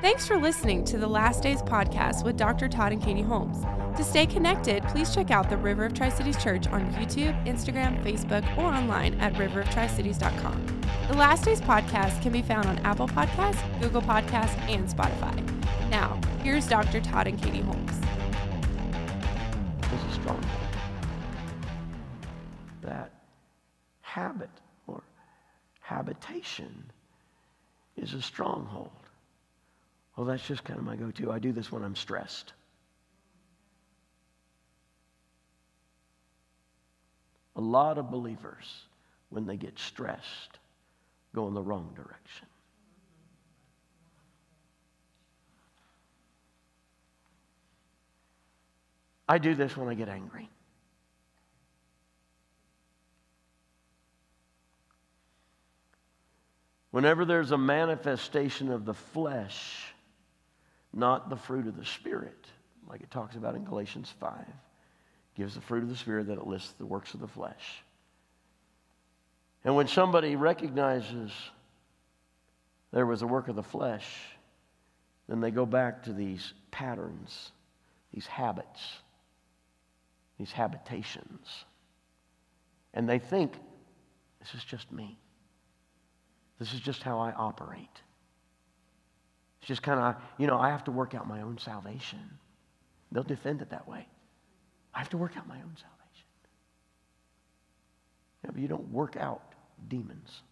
Thanks for listening to the Last Days podcast with Dr. Todd and Katie Holmes. To stay connected, please check out the River of Tri Cities Church on YouTube, Instagram, Facebook, or online at riveroftricities.com. The Last Days podcast can be found on Apple Podcasts, Google Podcasts, and Spotify. Now, here's Dr. Todd and Katie Holmes. This is strong. That habit or habitation is a stronghold. Well, that's just kind of my go to. I do this when I'm stressed. A lot of believers, when they get stressed, go in the wrong direction. I do this when I get angry. Whenever there's a manifestation of the flesh, not the fruit of the Spirit, like it talks about in Galatians 5. Gives the fruit of the Spirit that it lists the works of the flesh. And when somebody recognizes there was a work of the flesh, then they go back to these patterns, these habits, these habitations. And they think, this is just me. This is just how I operate. Just kind of, you know, I have to work out my own salvation. They'll defend it that way. I have to work out my own salvation. Yeah, but you don't work out demons.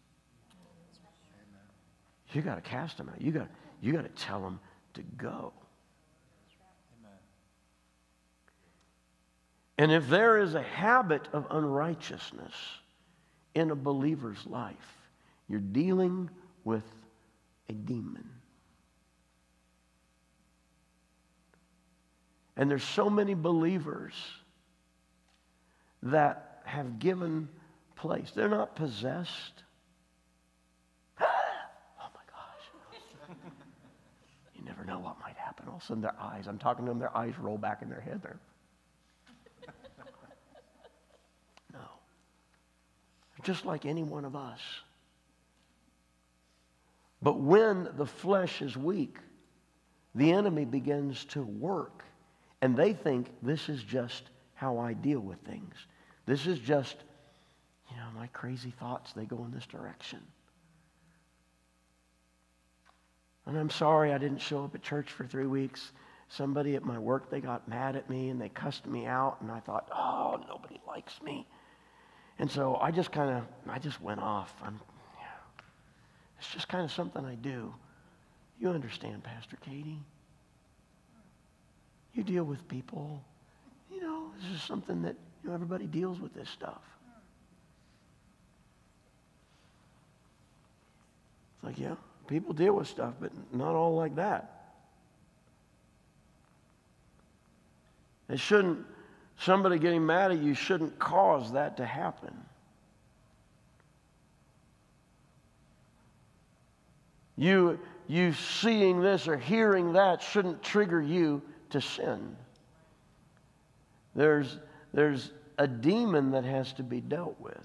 You got to cast them out. You got, you got to tell them to go. And if there is a habit of unrighteousness in a believer's life, you're dealing with a demon. And there's so many believers that have given place. They're not possessed. oh my gosh. you never know what might happen. All of a sudden, their eyes, I'm talking to them, their eyes roll back in their head. They're, no. Just like any one of us. But when the flesh is weak, the enemy begins to work and they think this is just how I deal with things. This is just, you know, my crazy thoughts, they go in this direction. And I'm sorry I didn't show up at church for three weeks. Somebody at my work, they got mad at me and they cussed me out. And I thought, oh, nobody likes me. And so I just kind of, I just went off. I'm, yeah. It's just kind of something I do. You understand, Pastor Katie? You deal with people. You know, this is something that you know, everybody deals with this stuff. It's like, yeah, people deal with stuff, but not all like that. It shouldn't, somebody getting mad at you shouldn't cause that to happen. You, you seeing this or hearing that shouldn't trigger you to sin. There's, there's a demon that has to be dealt with.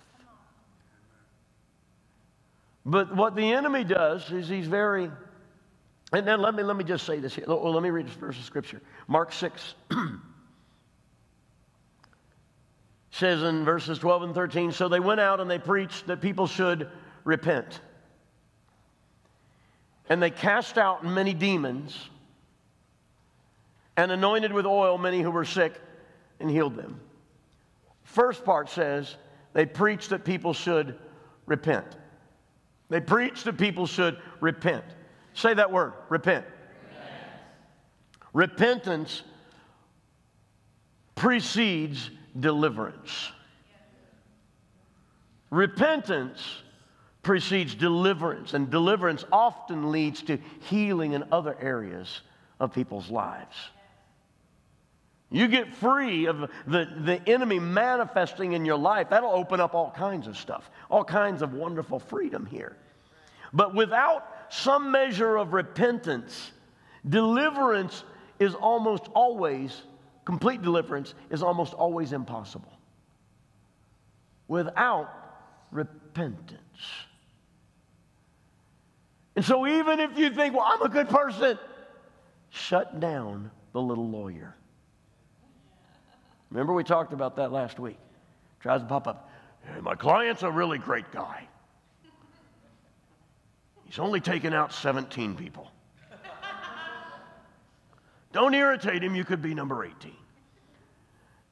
But what the enemy does is he's very, and then let me, let me just say this here. Well, let me read this verse of scripture. Mark 6 says in verses 12 and 13 So they went out and they preached that people should repent. And they cast out many demons and anointed with oil many who were sick and healed them. First part says they preached that people should repent. They preached that people should repent. Say that word, repent. repent. Repentance precedes deliverance. Repentance precedes deliverance, and deliverance often leads to healing in other areas of people's lives. You get free of the, the enemy manifesting in your life, that'll open up all kinds of stuff, all kinds of wonderful freedom here. But without some measure of repentance, deliverance is almost always, complete deliverance is almost always impossible. Without repentance. And so, even if you think, well, I'm a good person, shut down the little lawyer. Remember, we talked about that last week. Tries to pop up. Hey, my client's a really great guy. He's only taken out 17 people. Don't irritate him, you could be number 18.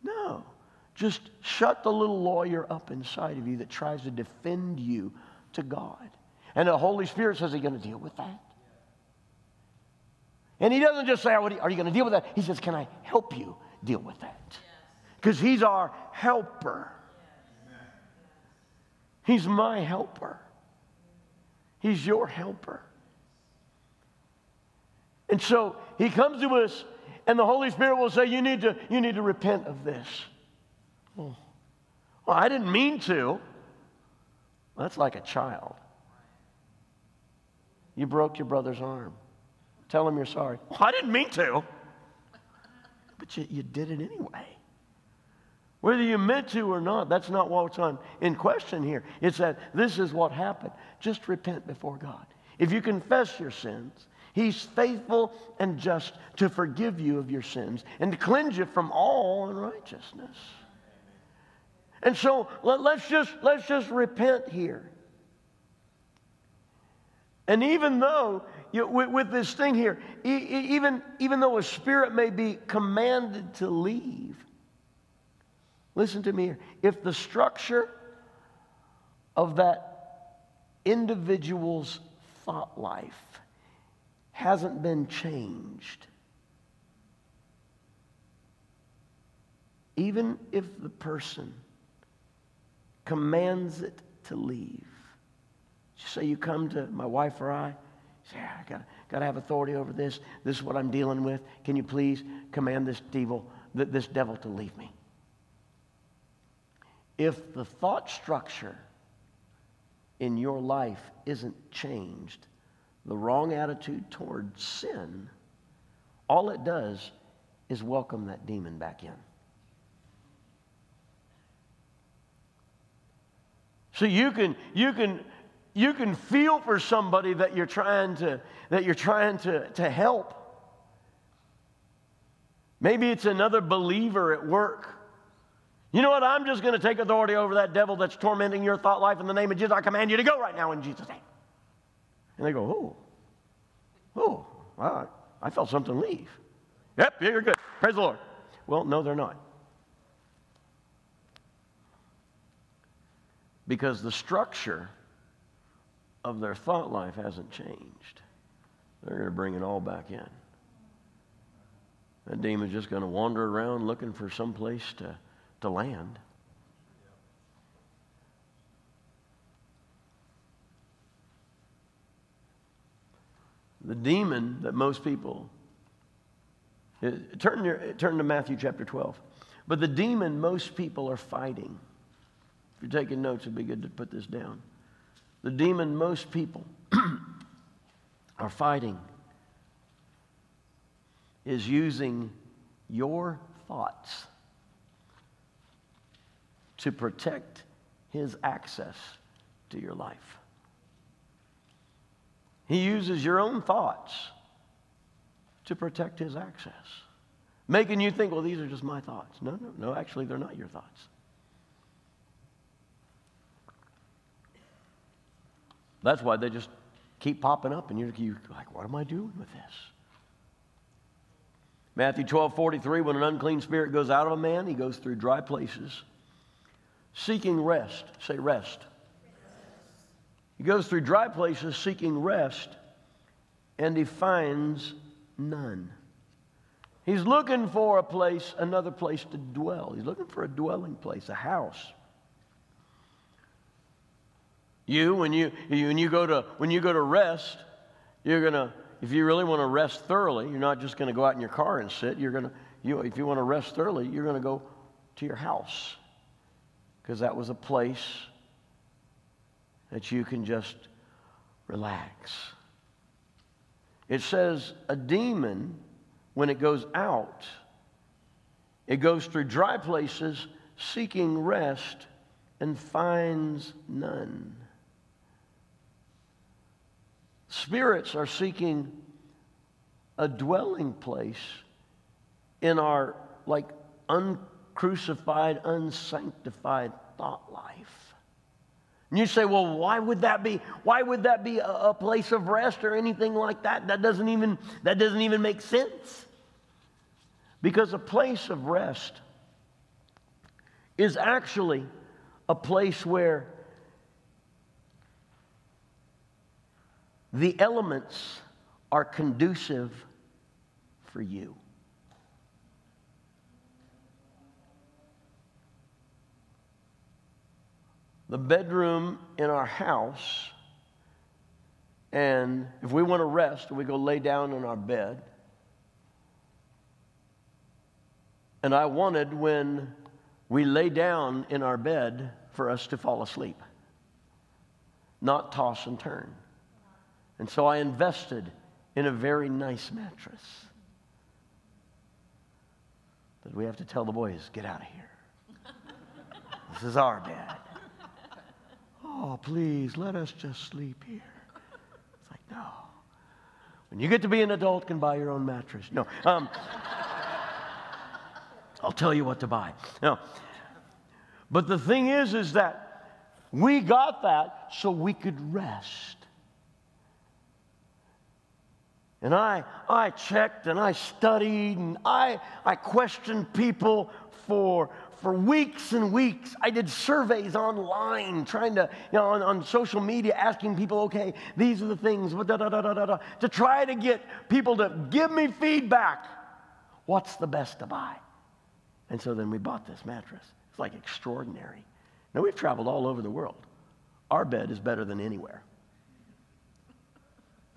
No, just shut the little lawyer up inside of you that tries to defend you to God. And the Holy Spirit says, Are you going to deal with that? And He doesn't just say, Are you going to deal with that? He says, Can I help you deal with that? Because He's our helper. He's my helper. He's your helper. And so he comes to us, and the Holy Spirit will say, You need to, you need to repent of this. Oh. Well, I didn't mean to. Well, that's like a child. You broke your brother's arm. Tell him you're sorry. Well, I didn't mean to. But you, you did it anyway. Whether you meant to or not, that's not what's on in question here. It's that this is what happened. Just repent before God. If you confess your sins, He's faithful and just to forgive you of your sins and to cleanse you from all unrighteousness. And so let, us just let's just repent here. And even though you with, with, this thing here, e- even, even though a spirit may be commanded to leave, Listen to me here. If the structure of that individual's thought life hasn't been changed, even if the person commands it to leave, say you come to my wife or I, say, ah, I got, got to have authority over this. This is what I'm dealing with. Can you please command this devil, this devil to leave me? If the thought structure in your life isn't changed, the wrong attitude toward sin, all it does is welcome that demon back in. So you can, you can, you can feel for somebody that you're trying to, that you're trying to, to help. Maybe it's another believer at work you know what? I'm just going to take authority over that devil that's tormenting your thought life in the name of Jesus. I command you to go right now in Jesus' name. And they go, oh, oh, wow, I felt something leave. Yep, yeah, you're good. Praise the Lord. Well, no, they're not. Because the structure of their thought life hasn't changed. They're going to bring it all back in. That demon's just going to wander around looking for some place to to land. The demon that most people, turn, your, turn to Matthew chapter 12. But the demon most people are fighting. If you're taking notes, it'd be good to put this down. The demon most people are fighting is using your thoughts to protect his access to your life. He uses your own thoughts to protect his access, making you think, well, these are just my thoughts. No, no, no, actually, they're not your thoughts. That's why they just keep popping up, and you're, you're like, what am I doing with this? Matthew 12 43, when an unclean spirit goes out of a man, he goes through dry places seeking rest. Say rest. He goes through dry places seeking rest, and he finds none. He's looking for a place, another place to dwell. He's looking for a dwelling place, a house. You, when you, you, when you, go, to, when you go to rest, you're going to, if you really want to rest thoroughly, you're not just going to go out in your car and sit. You're going to, you, if you want to rest thoroughly, you're going to go to your house because that was a place that you can just relax. It says a demon, when it goes out, it goes through dry places seeking rest and finds none. Spirits are seeking a dwelling place in our like uncrucified, unsanctified thought life. And you say, well, why would that be? Why would that be a, a place of rest or anything like that? That doesn't even that doesn't even make sense. Because a place of rest is actually a place where the elements are conducive for you. The bedroom in our house, and if we want to rest, we go lay down in our bed. And I wanted when we lay down in our bed for us to fall asleep, not toss and turn. And so I invested in a very nice mattress that we have to tell the boys, get out of here. this is our bed. Oh, please, let us just sleep here. It's like, no. When you get to be an adult, can buy your own mattress. No. Um, I'll tell you what to buy. No. But the thing is, is that we got that so we could rest. And I, I checked and I studied and I, I questioned people for, for weeks and weeks. I did surveys online, trying to, you know, on, on social media, asking people, okay, these are the things, da, da, da, da, da, da, to try to get people to give me feedback. What's the best to buy? And so then we bought this mattress. It's like extraordinary. Now, we've traveled all over the world. Our bed is better than anywhere.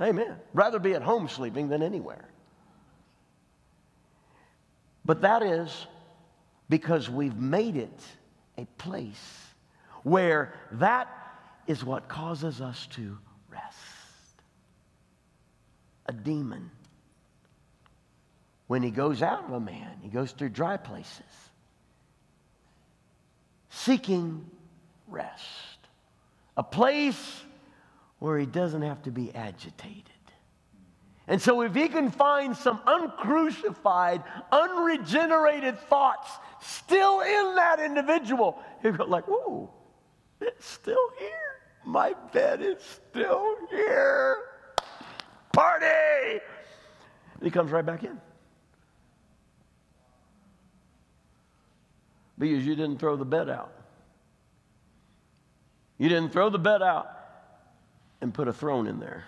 Amen. Rather be at home sleeping than anywhere. But that is because we've made it a place where that is what causes us to rest. A demon, when he goes out of a man, he goes through dry places, seeking rest. A place where he doesn't have to be agitated. And so, if he can find some uncrucified, unregenerated thoughts still in that individual, he'll go like, "Ooh, it's still here. My bed is still here. Party!" And he comes right back in. Because you didn't throw the bed out. You didn't throw the bed out and put a throne in there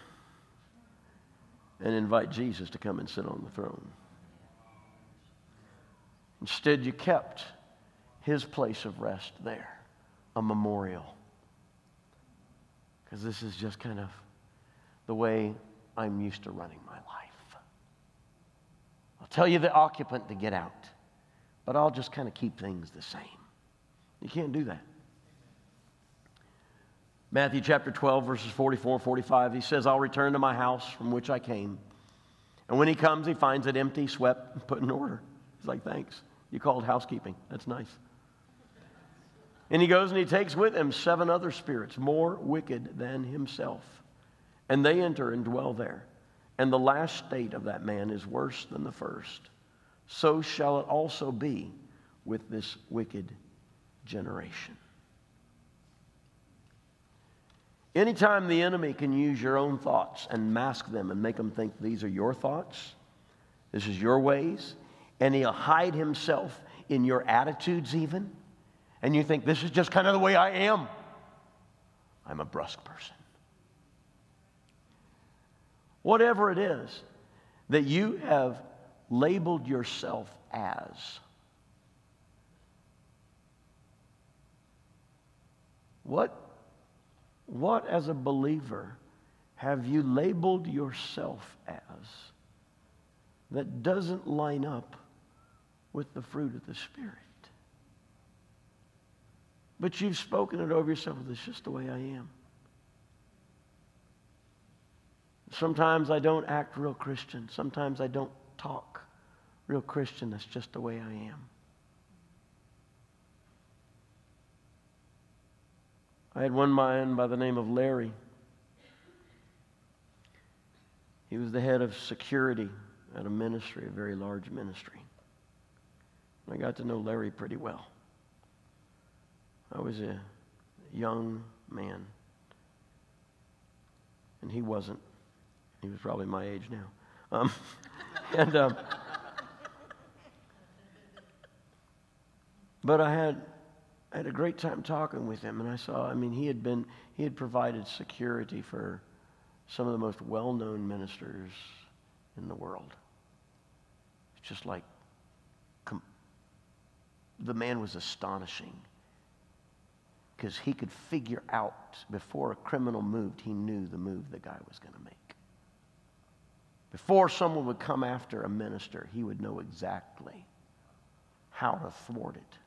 and invite Jesus to come and sit on the throne. Instead, you kept his place of rest there, a memorial. Because this is just kind of the way I'm used to running my life. I'll tell you the occupant to get out, but I'll just kind of keep things the same. You can't do that. Matthew chapter 12, verses 44 45, he says, I'll return to my house from which I came. And when he comes, he finds it empty, swept, and put in order. He's like, Thanks. You called housekeeping. That's nice. And he goes and he takes with him seven other spirits, more wicked than himself. And they enter and dwell there. And the last state of that man is worse than the first. So shall it also be with this wicked generation. Anytime the enemy can use your own thoughts and mask them and make them think these are your thoughts, this is your ways, and he'll hide himself in your attitudes even, and you think this is just kind of the way I am, I'm a brusque person. Whatever it is that you have labeled yourself as, what what, as a believer, have you labeled yourself as that doesn't line up with the fruit of the Spirit? But you've spoken it over yourself. Is just the way I am. Sometimes I don't act real Christian. Sometimes I don't talk real Christian. That's just the way I am. I had one man by the name of Larry. He was the head of security at a ministry, a very large ministry. I got to know Larry pretty well. I was a young man, and he wasn't. He was probably my age now. Um, and um, but I had I had a great time talking with him, and I saw. I mean, he had been he had provided security for some of the most well-known ministers in the world. It's just like the man was astonishing because he could figure out before a criminal moved, he knew the move the guy was going to make. Before someone would come after a minister, he would know exactly how to thwart it.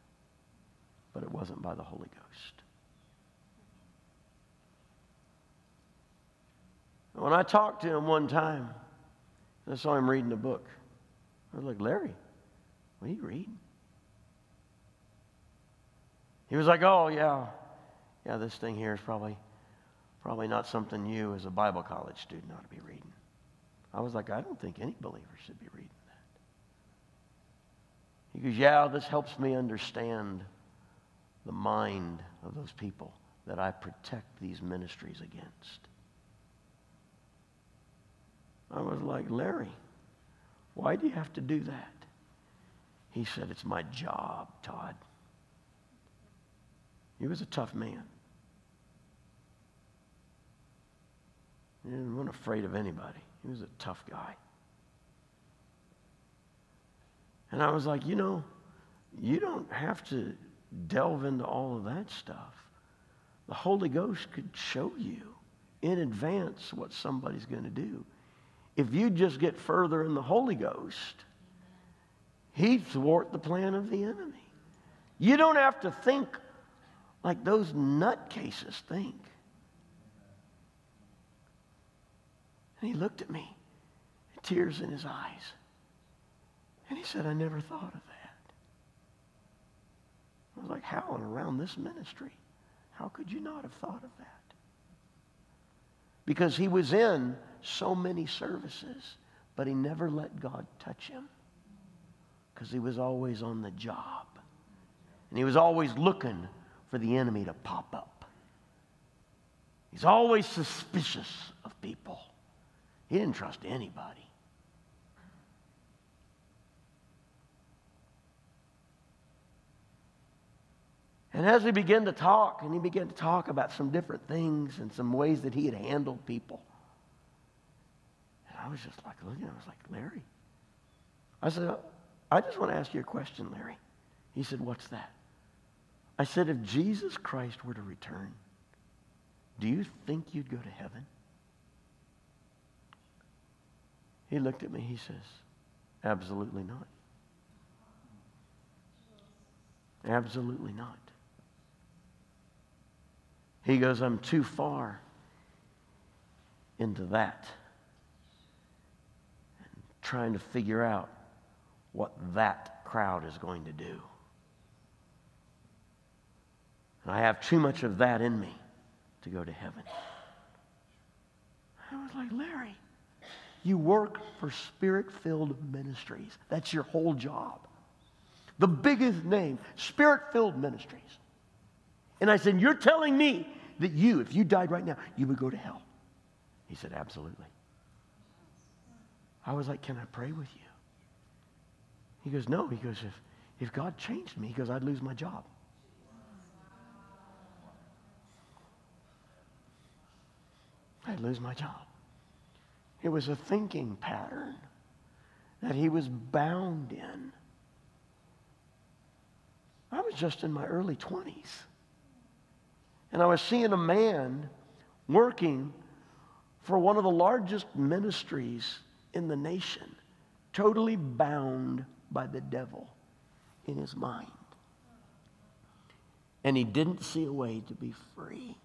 But it wasn't by the Holy Ghost. When I talked to him one time, I saw him reading a book. I was like, Larry, what are you reading? He was like, oh, yeah, yeah, this thing here is probably, probably not something you as a Bible college student ought to be reading. I was like, I don't think any believer should be reading that. He goes, yeah, this helps me understand the mind of those people that I protect these ministries against. I was like, Larry, why do you have to do that? He said, It's my job, Todd. He was a tough man. He wasn't afraid of anybody. He was a tough guy. And I was like, you know, you don't have to delve into all of that stuff. The Holy Ghost could show you in advance what somebody's going to do if you just get further in the Holy Ghost, he'd thwart the plan of the enemy. You don't have to think like those nutcases think. And he looked at me, tears in his eyes. And he said, I never thought of that. I was like, how? And around this ministry, how could you not have thought of that? because he was in so many services, but he never let God touch him because he was always on the job. And he was always looking for the enemy to pop up. He's always suspicious of people. He didn't trust anybody. And as we began to talk, and he began to talk about some different things and some ways that he had handled people. And I was just like looking, I was like, Larry. I said, I just want to ask you a question, Larry. He said, What's that? I said, If Jesus Christ were to return, do you think you'd go to heaven? He looked at me, he says, Absolutely not. Absolutely not. He goes, I'm too far into that. And trying to figure out what that crowd is going to do. And I have too much of that in me to go to heaven. I was like, Larry, you work for spirit filled ministries. That's your whole job. The biggest name, spirit filled ministries. And I said, You're telling me that you, if you died right now, you would go to hell? He said, Absolutely. I was like, Can I pray with you? He goes, No. He goes, If, if God changed me, he goes, I'd lose my job. I'd lose my job. It was a thinking pattern that he was bound in. I was just in my early 20s. And I was seeing a man working for one of the largest ministries in the nation, totally bound by the devil in his mind. And he didn't see a way to be free.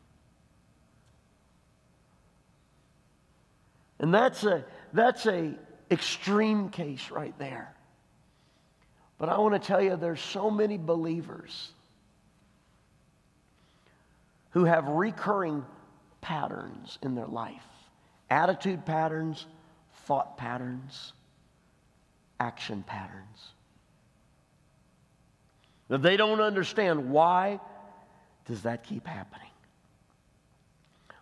And that's a that's a extreme case right there. But I want to tell you there's so many believers who have recurring patterns in their life attitude patterns, thought patterns action patterns. If they don't understand why does that keep happening?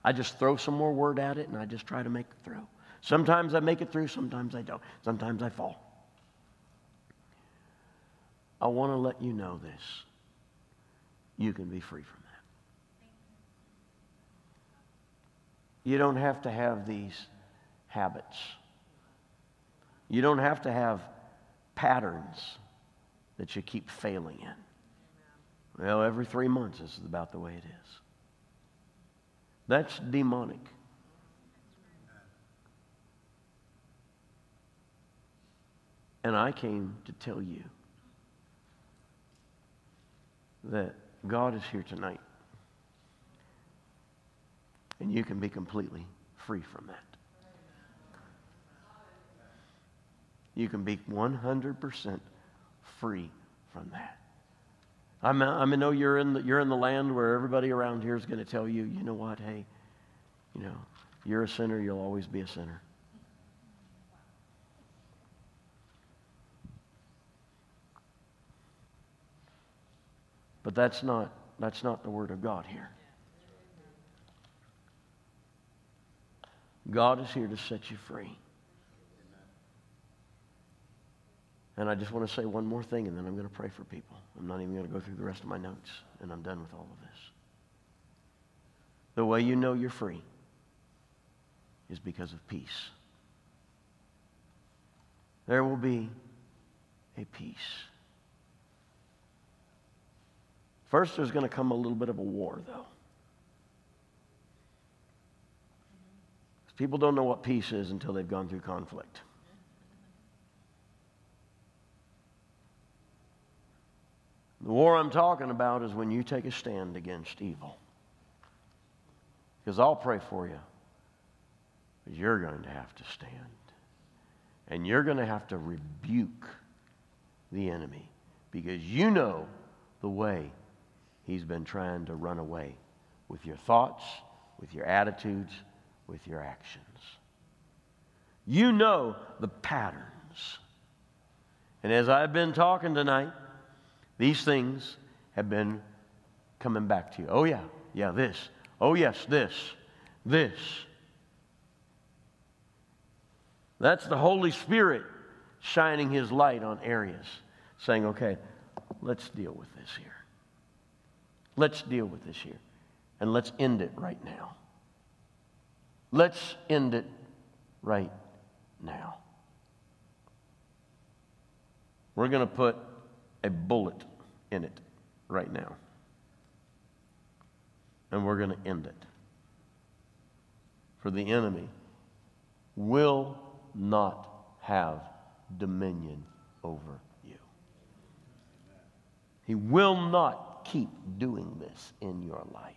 I just throw some more word at it and I just try to make it through. Sometimes I make it through, sometimes I don't. Sometimes I fall. I want to let you know this. You can be free from that. You don't have to have these habits. You don't have to have patterns that you keep failing in. Well, every three months, this is about the way it is. That's demonic. And I came to tell you that God is here tonight. And you can be completely free from that. You can be 100% free from that. I'm, I know you're in, the, you're in the land where everybody around here is going to tell you, you know what, hey, you know, you're a sinner, you'll always be a sinner. But that's not, that's not the Word of God here. God is here to set you free. And I just want to say one more thing, and then I'm going to pray for people. I'm not even going to go through the rest of my notes, and I'm done with all of this. The way you know you're free is because of peace. There will be a peace. First, there's going to come a little bit of a war, though. People don't know what peace is until they've gone through conflict. The war I'm talking about is when you take a stand against evil. Because I'll pray for you, but you're going to have to stand. And you're going to have to rebuke the enemy because you know the way he's been trying to run away with your thoughts, with your attitudes, with your actions. You know the patterns. And as I've been talking tonight, these things have been coming back to you. Oh, yeah, yeah, this. Oh, yes, this, this. That's the Holy Spirit shining His light on areas, saying, okay, let's deal with this here. Let's deal with this here. And let's end it right now. Let's end it right now. We're going to put a bullet in it right now. And we're going to end it. For the enemy will not have dominion over you. He will not keep doing this in your life.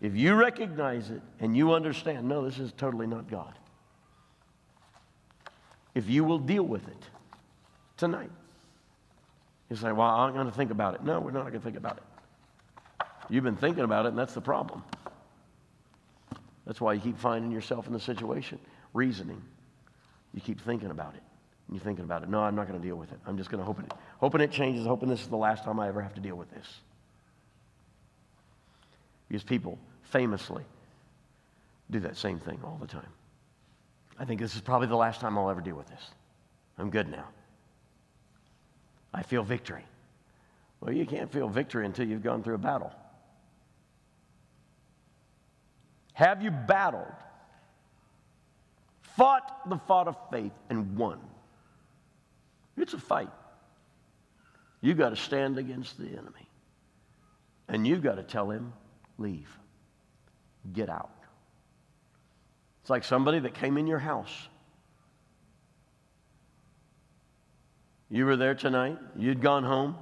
If you recognize it and you understand, no, this is totally not God. If you will deal with it tonight, you say, Well, I'm going to think about it. No, we're not going to think about it. You've been thinking about it, and that's the problem. That's why you keep finding yourself in the situation, reasoning. You keep thinking about it. And you're thinking about it. No, I'm not going to deal with it. I'm just going to hope it, hoping it changes, hoping this is the last time I ever have to deal with this. Because people famously do that same thing all the time. I think this is probably the last time I'll ever deal with this. I'm good now. I feel victory. Well, you can't feel victory until you've gone through a battle. Have you battled, fought the fight of faith, and won? It's a fight. You've got to stand against the enemy. And you've got to tell him, leave. Get out. It's like somebody that came in your house. You were there tonight. You'd gone home.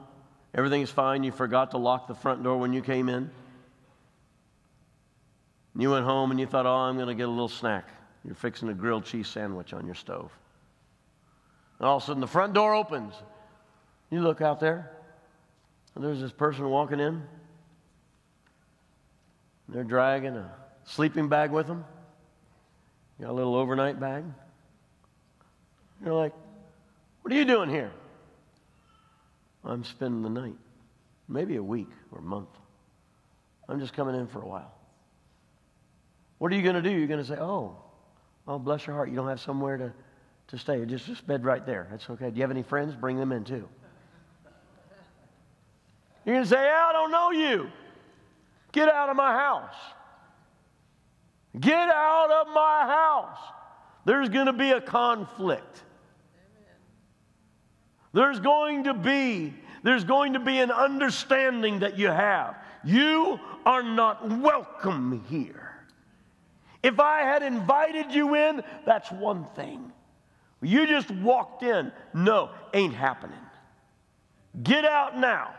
Everything's fine. You forgot to lock the front door when you came in. You went home and you thought, oh, I'm going to get a little snack. You're fixing a grilled cheese sandwich on your stove. And all of a sudden, the front door opens. You look out there, and there's this person walking in. They're dragging a sleeping bag with them. Got a little overnight bag. You're like, What are you doing here? I'm spending the night, maybe a week or a month. I'm just coming in for a while. What are you going to do? You're going to say, oh, oh, bless your heart. You don't have somewhere to, to stay. Just, just bed right there. That's okay. Do you have any friends? Bring them in too. You're going to say, I don't know you. Get out of my house. Get out of my house. There's going to be a conflict. There's going to be there's going to be an understanding that you have. You are not welcome here. If I had invited you in, that's one thing. You just walked in. No, ain't happening. Get out now.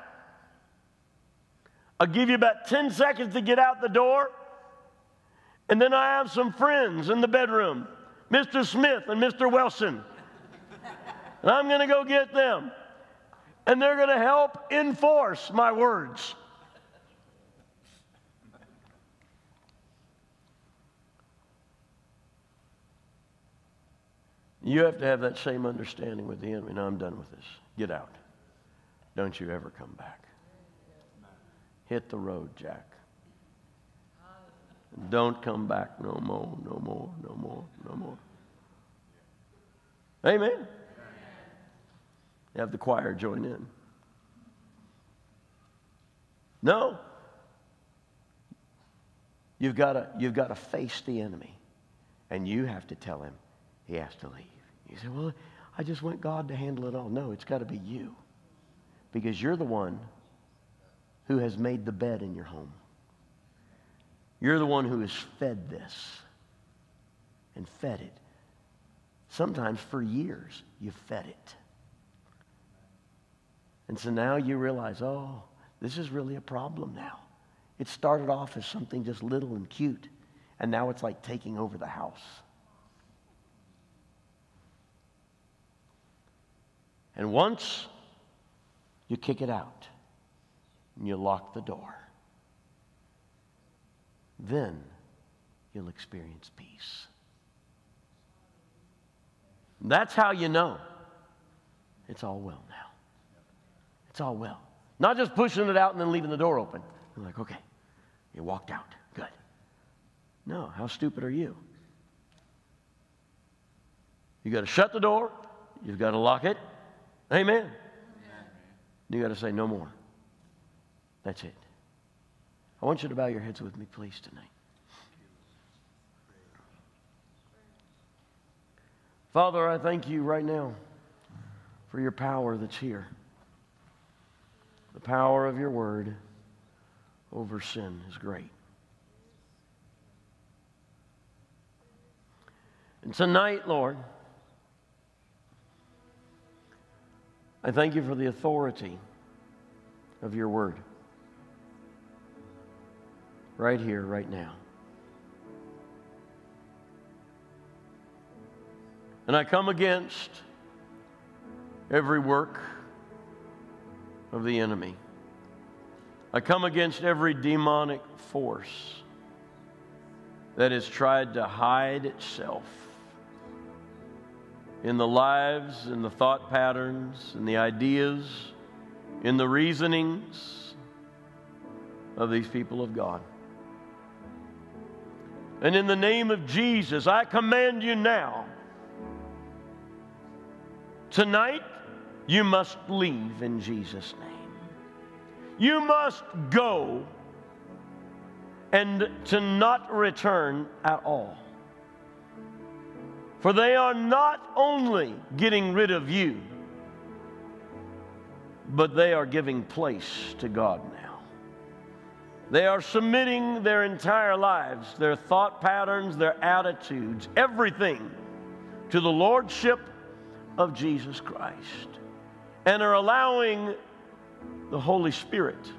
I'll give you about 10 seconds to get out the door. And then I have some friends in the bedroom, Mr. Smith and Mr. Wilson. And I'm going to go get them. And they're going to help enforce my words. You have to have that same understanding with the enemy. Now I'm done with this. Get out. Don't you ever come back. Hit the road, Jack. Don't come back no more, no more, no more, no more. Amen. Have the choir join in. No. You've got to, you've got to face the enemy, and you have to tell him he has to leave. You say, Well, I just want God to handle it all. No, it's got to be you, because you're the one who has made the bed in your home. You're the one who has fed this and fed it. Sometimes for years, you've fed it. And so now you realize, oh, this is really a problem now. It started off as something just little and cute, and now it's like taking over the house. And once you kick it out and you lock the door, then you'll experience peace. That's how you know it's all well now. It's all well. Not just pushing it out and then leaving the door open. You're like, okay, you walked out. Good. No, how stupid are you? You got to shut the door, you've got to lock it. Amen. Amen. You got to say no more. That's it. I want you to bow your heads with me, please, tonight. Father, I thank you right now for your power that's here. The power of your word over sin is great. And tonight, Lord, I thank you for the authority of your word right here, right now. And I come against every work of the enemy. I come against every demonic force that has tried to hide itself in the lives, in the thought patterns, in the ideas, in the reasonings of these people of God. And in the name of Jesus, I command you now. Tonight, you must leave in Jesus' name. You must go and to not return at all. For they are not only getting rid of you, but they are giving place to God now. They are submitting their entire lives, their thought patterns, their attitudes, everything to the Lordship of Jesus Christ and are allowing the Holy Spirit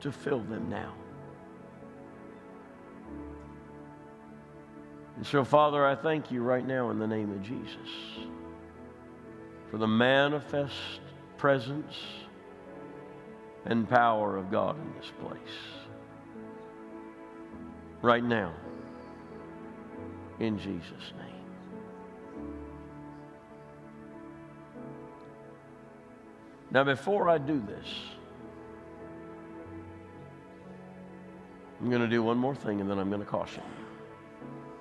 to fill them now. And so, Father, I thank you right now in the name of Jesus for the manifest presence and power of God in this place. Right now, in Jesus' name. Now, before I do this, I'm going to do one more thing and then I'm going to caution you.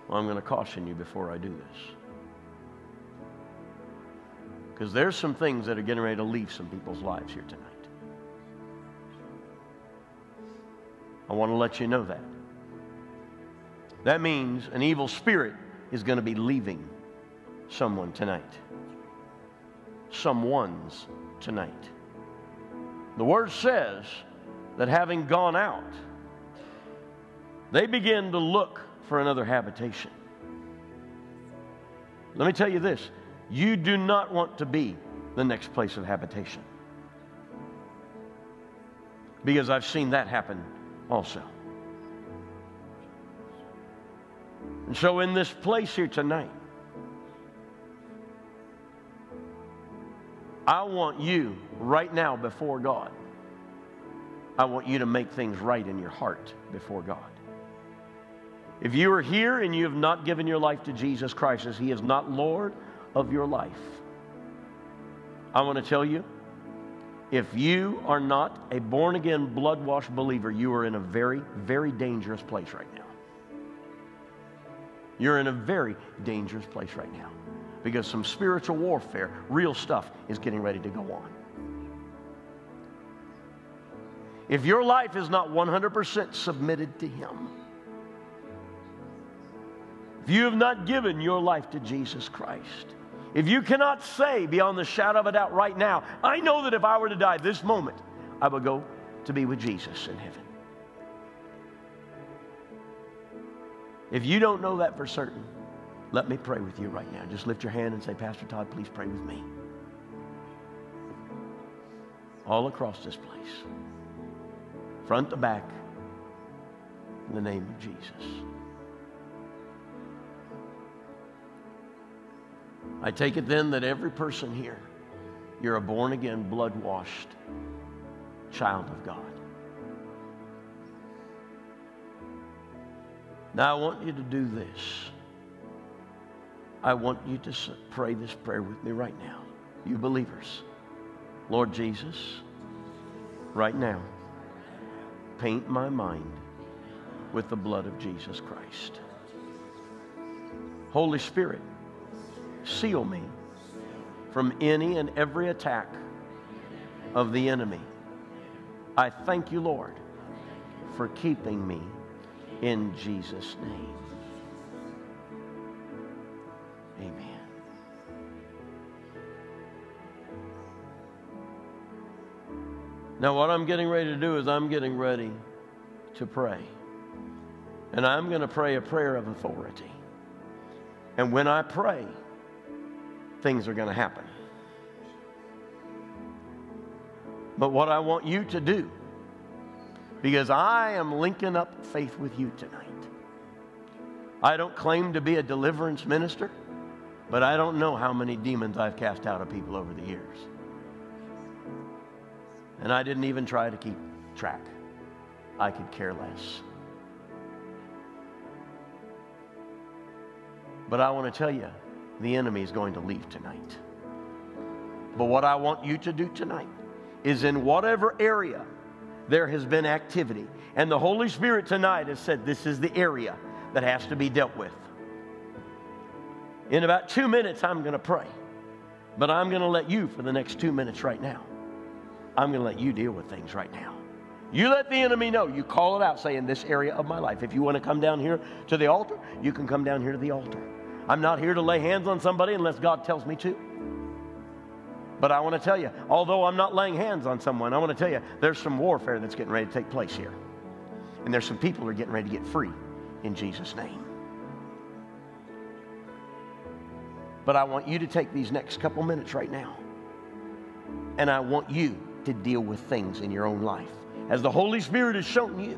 Well, I'm going to caution you before I do this. Because there's some things that are getting ready to leave some people's lives here tonight. I want to let you know that. That means an evil spirit is going to be leaving someone tonight. Someone's tonight. The word says that having gone out, they begin to look for another habitation. Let me tell you this you do not want to be the next place of habitation. Because I've seen that happen also. And so, in this place here tonight, I want you right now before God. I want you to make things right in your heart before God. If you are here and you have not given your life to Jesus Christ as He is not Lord of your life, I want to tell you if you are not a born again, blood washed believer, you are in a very, very dangerous place right now. You're in a very dangerous place right now because some spiritual warfare, real stuff, is getting ready to go on. If your life is not 100% submitted to Him, if you have not given your life to Jesus Christ, if you cannot say beyond the shadow of a doubt right now, I know that if I were to die this moment, I would go to be with Jesus in heaven. If you don't know that for certain, let me pray with you right now. Just lift your hand and say, Pastor Todd, please pray with me. All across this place, front to back, in the name of Jesus. I take it then that every person here, you're a born again, blood washed child of God. Now I want you to do this. I want you to pray this prayer with me right now. You believers. Lord Jesus, right now, paint my mind with the blood of Jesus Christ. Holy Spirit, seal me from any and every attack of the enemy. I thank you, Lord, for keeping me in Jesus' name. Now, what I'm getting ready to do is I'm getting ready to pray. And I'm going to pray a prayer of authority. And when I pray, things are going to happen. But what I want you to do, because I am linking up faith with you tonight. I don't claim to be a deliverance minister, but I don't know how many demons I've cast out of people over the years. And I didn't even try to keep track. I could care less. But I want to tell you, the enemy is going to leave tonight. But what I want you to do tonight is in whatever area there has been activity, and the Holy Spirit tonight has said this is the area that has to be dealt with. In about two minutes, I'm going to pray. But I'm going to let you, for the next two minutes right now, I'm going to let you deal with things right now. You let the enemy know. You call it out, say, in this area of my life. If you want to come down here to the altar, you can come down here to the altar. I'm not here to lay hands on somebody unless God tells me to. But I want to tell you, although I'm not laying hands on someone, I want to tell you there's some warfare that's getting ready to take place here. And there's some people who are getting ready to get free in Jesus' name. But I want you to take these next couple minutes right now. And I want you to deal with things in your own life. As the Holy Spirit has shown you,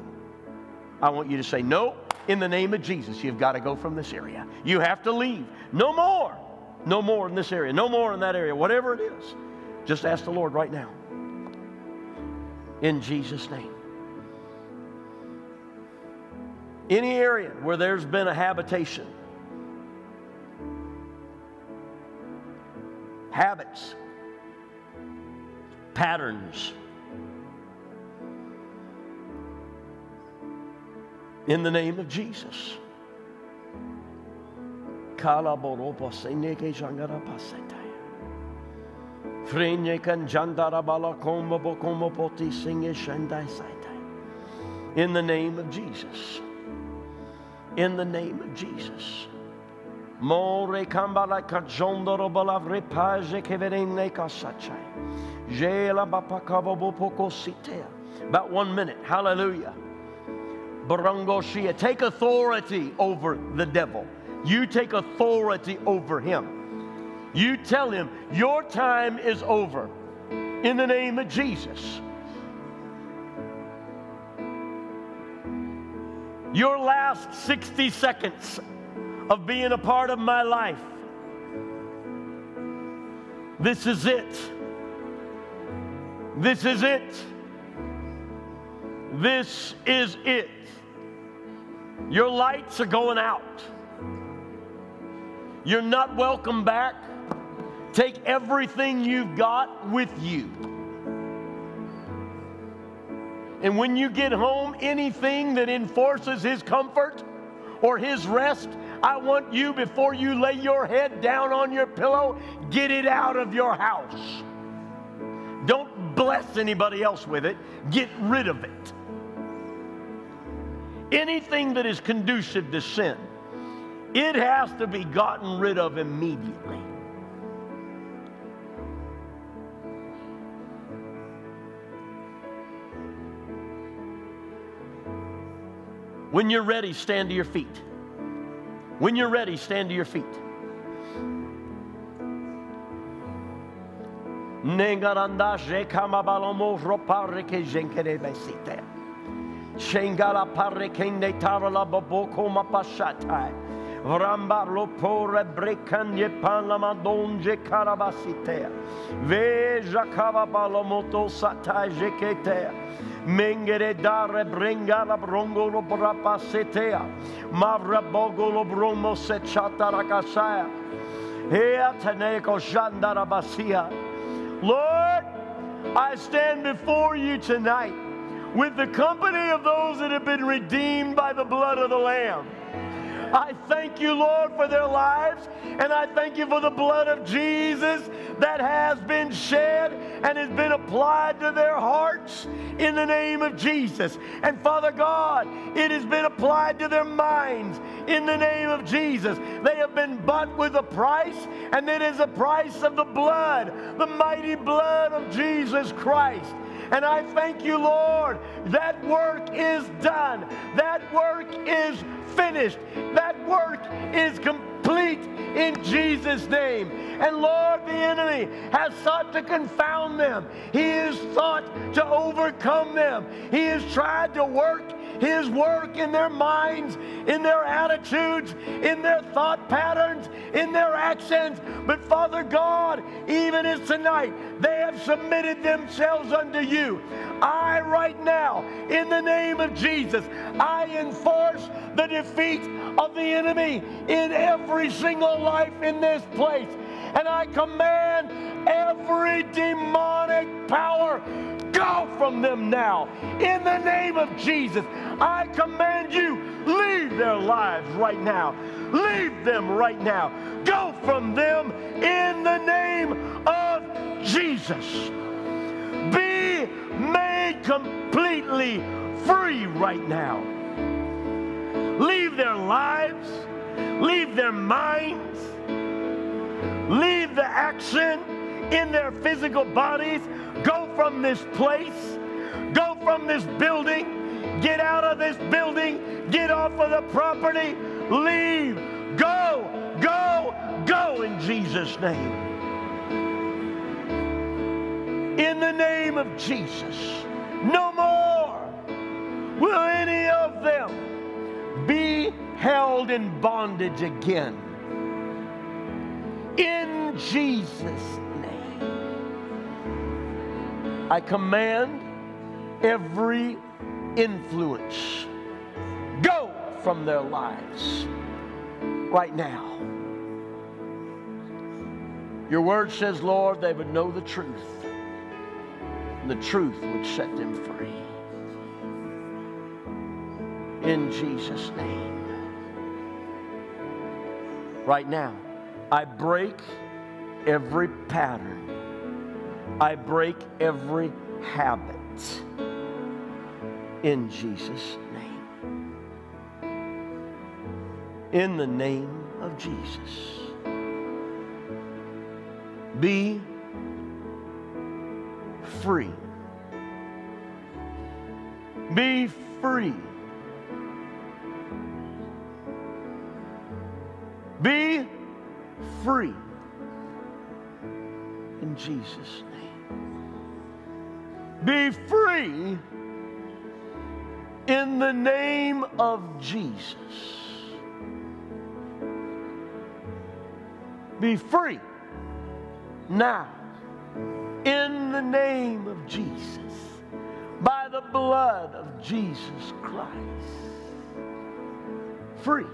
I want you to say, No, in the name of Jesus, you've got to go from this area. You have to leave. No more. No more in this area. No more in that area. Whatever it is, just ask the Lord right now. In Jesus' name. Any area where there's been a habitation, habits, patterns. In the name of Jesus. In the name of Jesus. In the name of Jesus. More kambala kajondoro balavre paje keverene kasachai. About one minute. Hallelujah. Take authority over the devil. You take authority over him. You tell him, Your time is over in the name of Jesus. Your last 60 seconds of being a part of my life. This is it. This is it. This is it. Your lights are going out. You're not welcome back. Take everything you've got with you. And when you get home, anything that enforces his comfort or his rest, I want you, before you lay your head down on your pillow, get it out of your house. Don't bless anybody else with it, get rid of it. Anything that is conducive to sin, it has to be gotten rid of immediately. When you're ready, stand to your feet. When you're ready, stand to your feet. Shengala parrekende tarala baboko mapashatai. Vramba lopore brekanye panama donje karabasitea. Veja kavabalo moto satai jeketea. Mengere dare brengala brongolo brapasetea. Mavra bogolo bromo sechata rakasaya. Hea teneko shandarabasia. Lord, I stand before you tonight with the company of those that have been redeemed by the blood of the Lamb. I thank you, Lord, for their lives, and I thank you for the blood of Jesus that has been shed and has been applied to their hearts in the name of Jesus. And Father God, it has been applied to their minds in the name of Jesus. They have been bought with a price, and it is the price of the blood, the mighty blood of Jesus Christ. And I thank you, Lord, that work is done. That work is finished. That work is complete in Jesus' name. And Lord, the enemy has sought to confound them. He has sought to overcome them. He has tried to work his work in their minds, in their attitudes, in their thought patterns, in their actions. But Father God, even as tonight, they have submitted themselves unto you. I, right now, in the name of Jesus, I enforce the defeat of the enemy in every single life in this place. And I command every demonic power go from them now. In the name of Jesus, I command you, leave their lives right now. Leave them right now. Go from them in the name of Jesus. Be made completely free right now. Leave their lives, leave their minds, leave the action in their physical bodies. Go from this place, go from this building Get out of this building. Get off of the property. Leave. Go. Go. Go in Jesus' name. In the name of Jesus. No more will any of them be held in bondage again. In Jesus' name. I command every influence go from their lives right now. Your word says, Lord, they would know the truth, And the truth would set them free. In Jesus' name. Right now, I break every pattern. I break every habit in Jesus' name. In the name of Jesus. Be free. Be free. Be free. In Jesus' name. Be free the name of Jesus. Be free now in the name of Jesus by the blood of Jesus Christ. Free.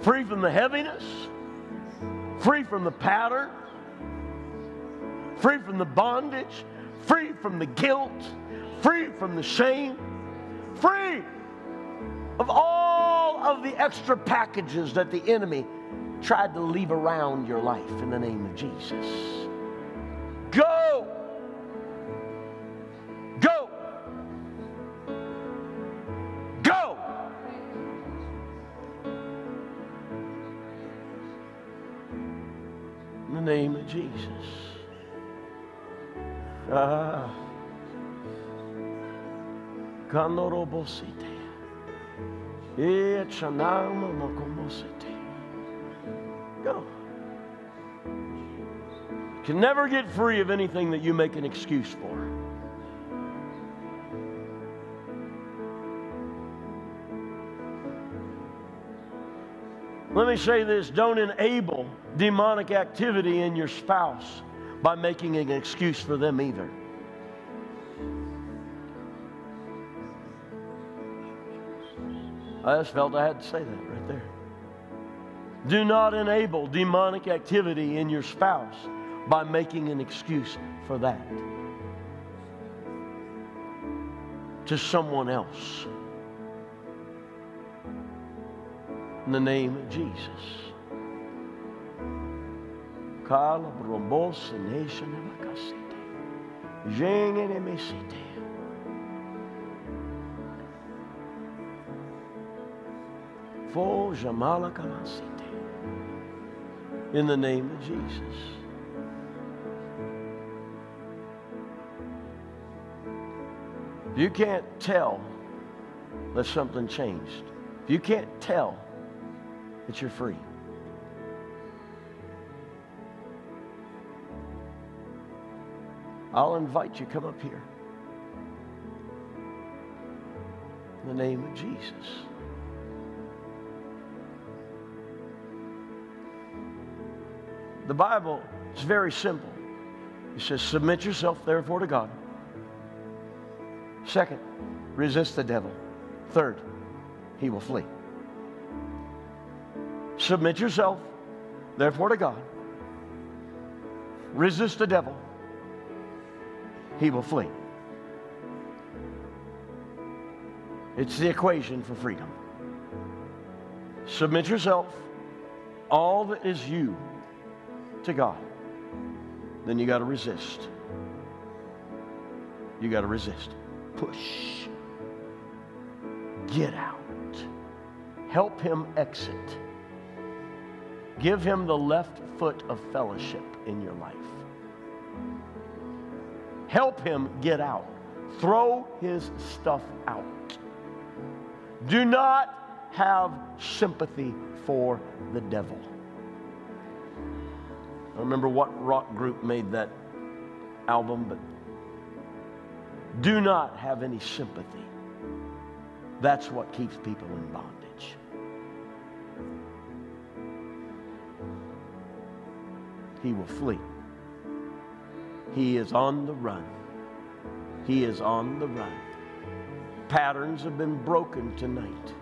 Free from the heaviness, free from the pattern, free from the bondage, free from the guilt, free from the shame, free of all of the extra packages that the enemy tried to leave around your life in the name of Jesus. Kanorobosite. Echanama mokomosite. Go. Can never get free of anything that you make an excuse for. Let me say this don't enable demonic activity in your spouse by making an excuse for them either. I just felt I had to say that right there. Do not enable demonic activity in your spouse by making an excuse for that to someone else. In the name of Jesus. Kala brombos nation makasite. In the name of Jesus. If you can't tell that something changed, if you can't tell that you're free, I'll invite you come up here. In the name of Jesus. The Bible is very simple. It says, Submit yourself, therefore, to God. Second, resist the devil. Third, he will flee. Submit yourself, therefore, to God. Resist the devil. He will flee. It's the equation for freedom. Submit yourself, all that is you, to God. Then you got to resist. You got to resist. Push. Get out. Help him exit. Give him the left foot of fellowship in your life. Help him get out. Throw his stuff out. Do not have sympathy for the devil. I don't remember what rock group made that album, but do not have any sympathy. That's what keeps people in bondage. He will flee. He is on the run. He is on the run. Patterns have been broken tonight.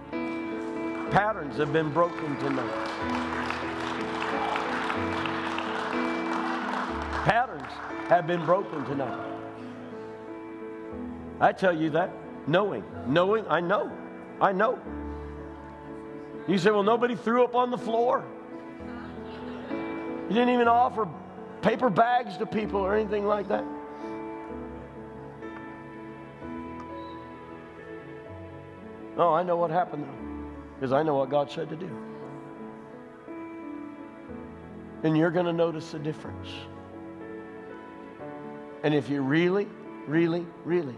Patterns have been broken tonight. Have been broken tonight. I tell you that. Knowing. Knowing, I know. I know. You say, well, nobody threw up on the floor. You didn't even offer paper bags to people or anything like that. Oh, I know what happened though, because I know what God said to do. And you're going to notice the difference. And if you really, really, really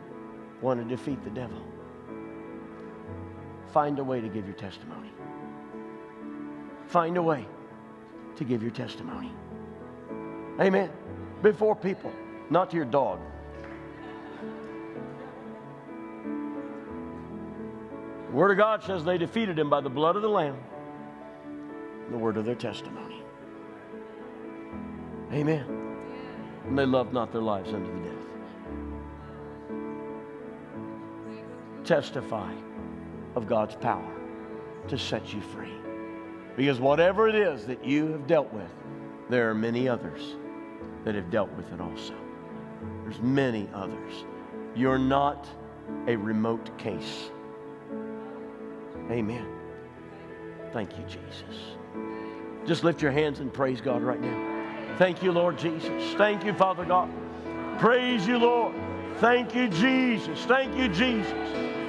want to defeat the devil, find a way to give your testimony. Find a way to give your testimony. Amen. Before people, not to your dog. The Word of God says they defeated him by the blood of the Lamb, the word of their testimony. Amen. And they loved not their lives unto the death. Testify of God's power to set you free. Because whatever it is that you have dealt with, there are many others that have dealt with it also. There's many others. You're not a remote case. Amen. Thank you, Jesus. Just lift your hands and praise God right now. Thank you, Lord Jesus. Thank you, Father God. Praise you, Lord. Thank you, Jesus. Thank you, Jesus.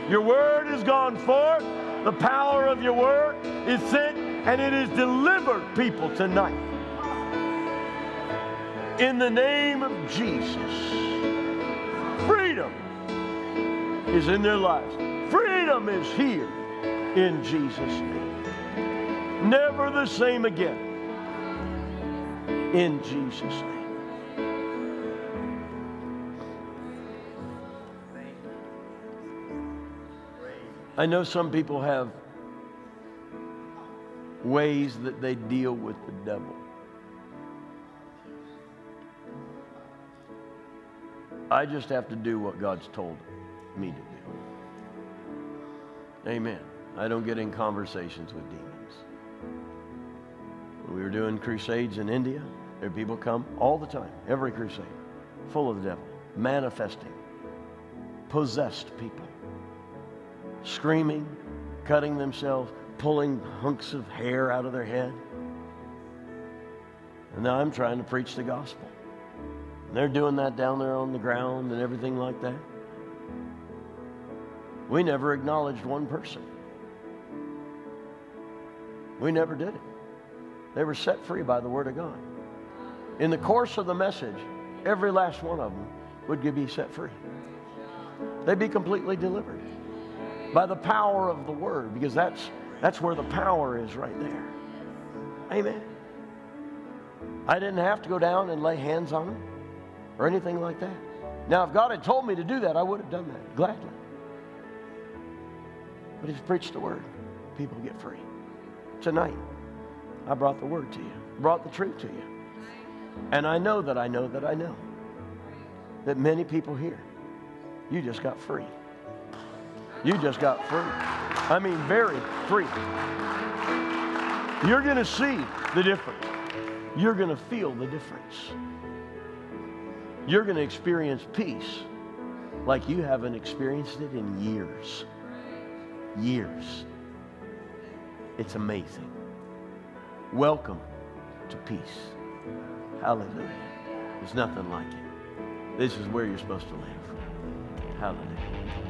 Your word has gone forth. The power of your word is sent and it has delivered people tonight. In the name of Jesus, freedom is in their lives. Freedom is here in Jesus' name. Never the same again. In Jesus' name. I know some people have ways that they deal with the devil. I just have to do what God's told me to do. Amen. I don't get in conversations with demons. We were doing crusades in India, there people come all the time, every crusade, full of the devil, manifesting, possessed people, screaming, cutting themselves, pulling hunks of hair out of their head. And now I'm trying to preach the gospel. And they're doing that down there on the ground and everything like that. We never acknowledged one person. We never did it. They were set free by the Word of God. In the course of the message, every last one of them would be set free. They'd be completely delivered by the power of the Word, because that's, that's where the power is right there. Amen. I didn't have to go down and lay hands on them or anything like that. Now, if God had told me to do that, I would have done that gladly. But He's preached the Word. People get free. Tonight, I brought the Word to you, brought the truth to you. And I know that I know that I know that many people here, you just got free. You just got free. I mean, very free. You're going to see the difference. You're going to feel the difference. You're going to experience peace like you haven't experienced it in years. Years. It's amazing. Welcome to peace. Hallelujah. There's nothing like it. This is where you're supposed to live. Hallelujah.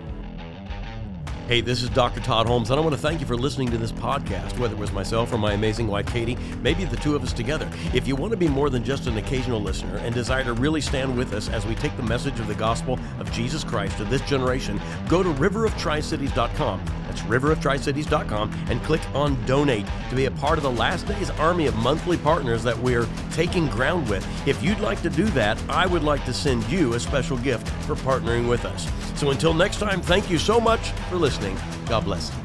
Hey, this is Dr. Todd Holmes, and I want to thank you for listening to this podcast, whether it was myself or my amazing wife, Katie, maybe the two of us together. If you want to be more than just an occasional listener and desire to really stand with us as we take the message of the gospel of Jesus Christ to this generation, go to riveroftricities.com. That's riveroftricities.com and click on donate to be a part of the last day's army of monthly partners that we're taking ground with. If you'd like to do that, I would like to send you a special gift for partnering with us. So until next time, thank you so much for listening. God bless.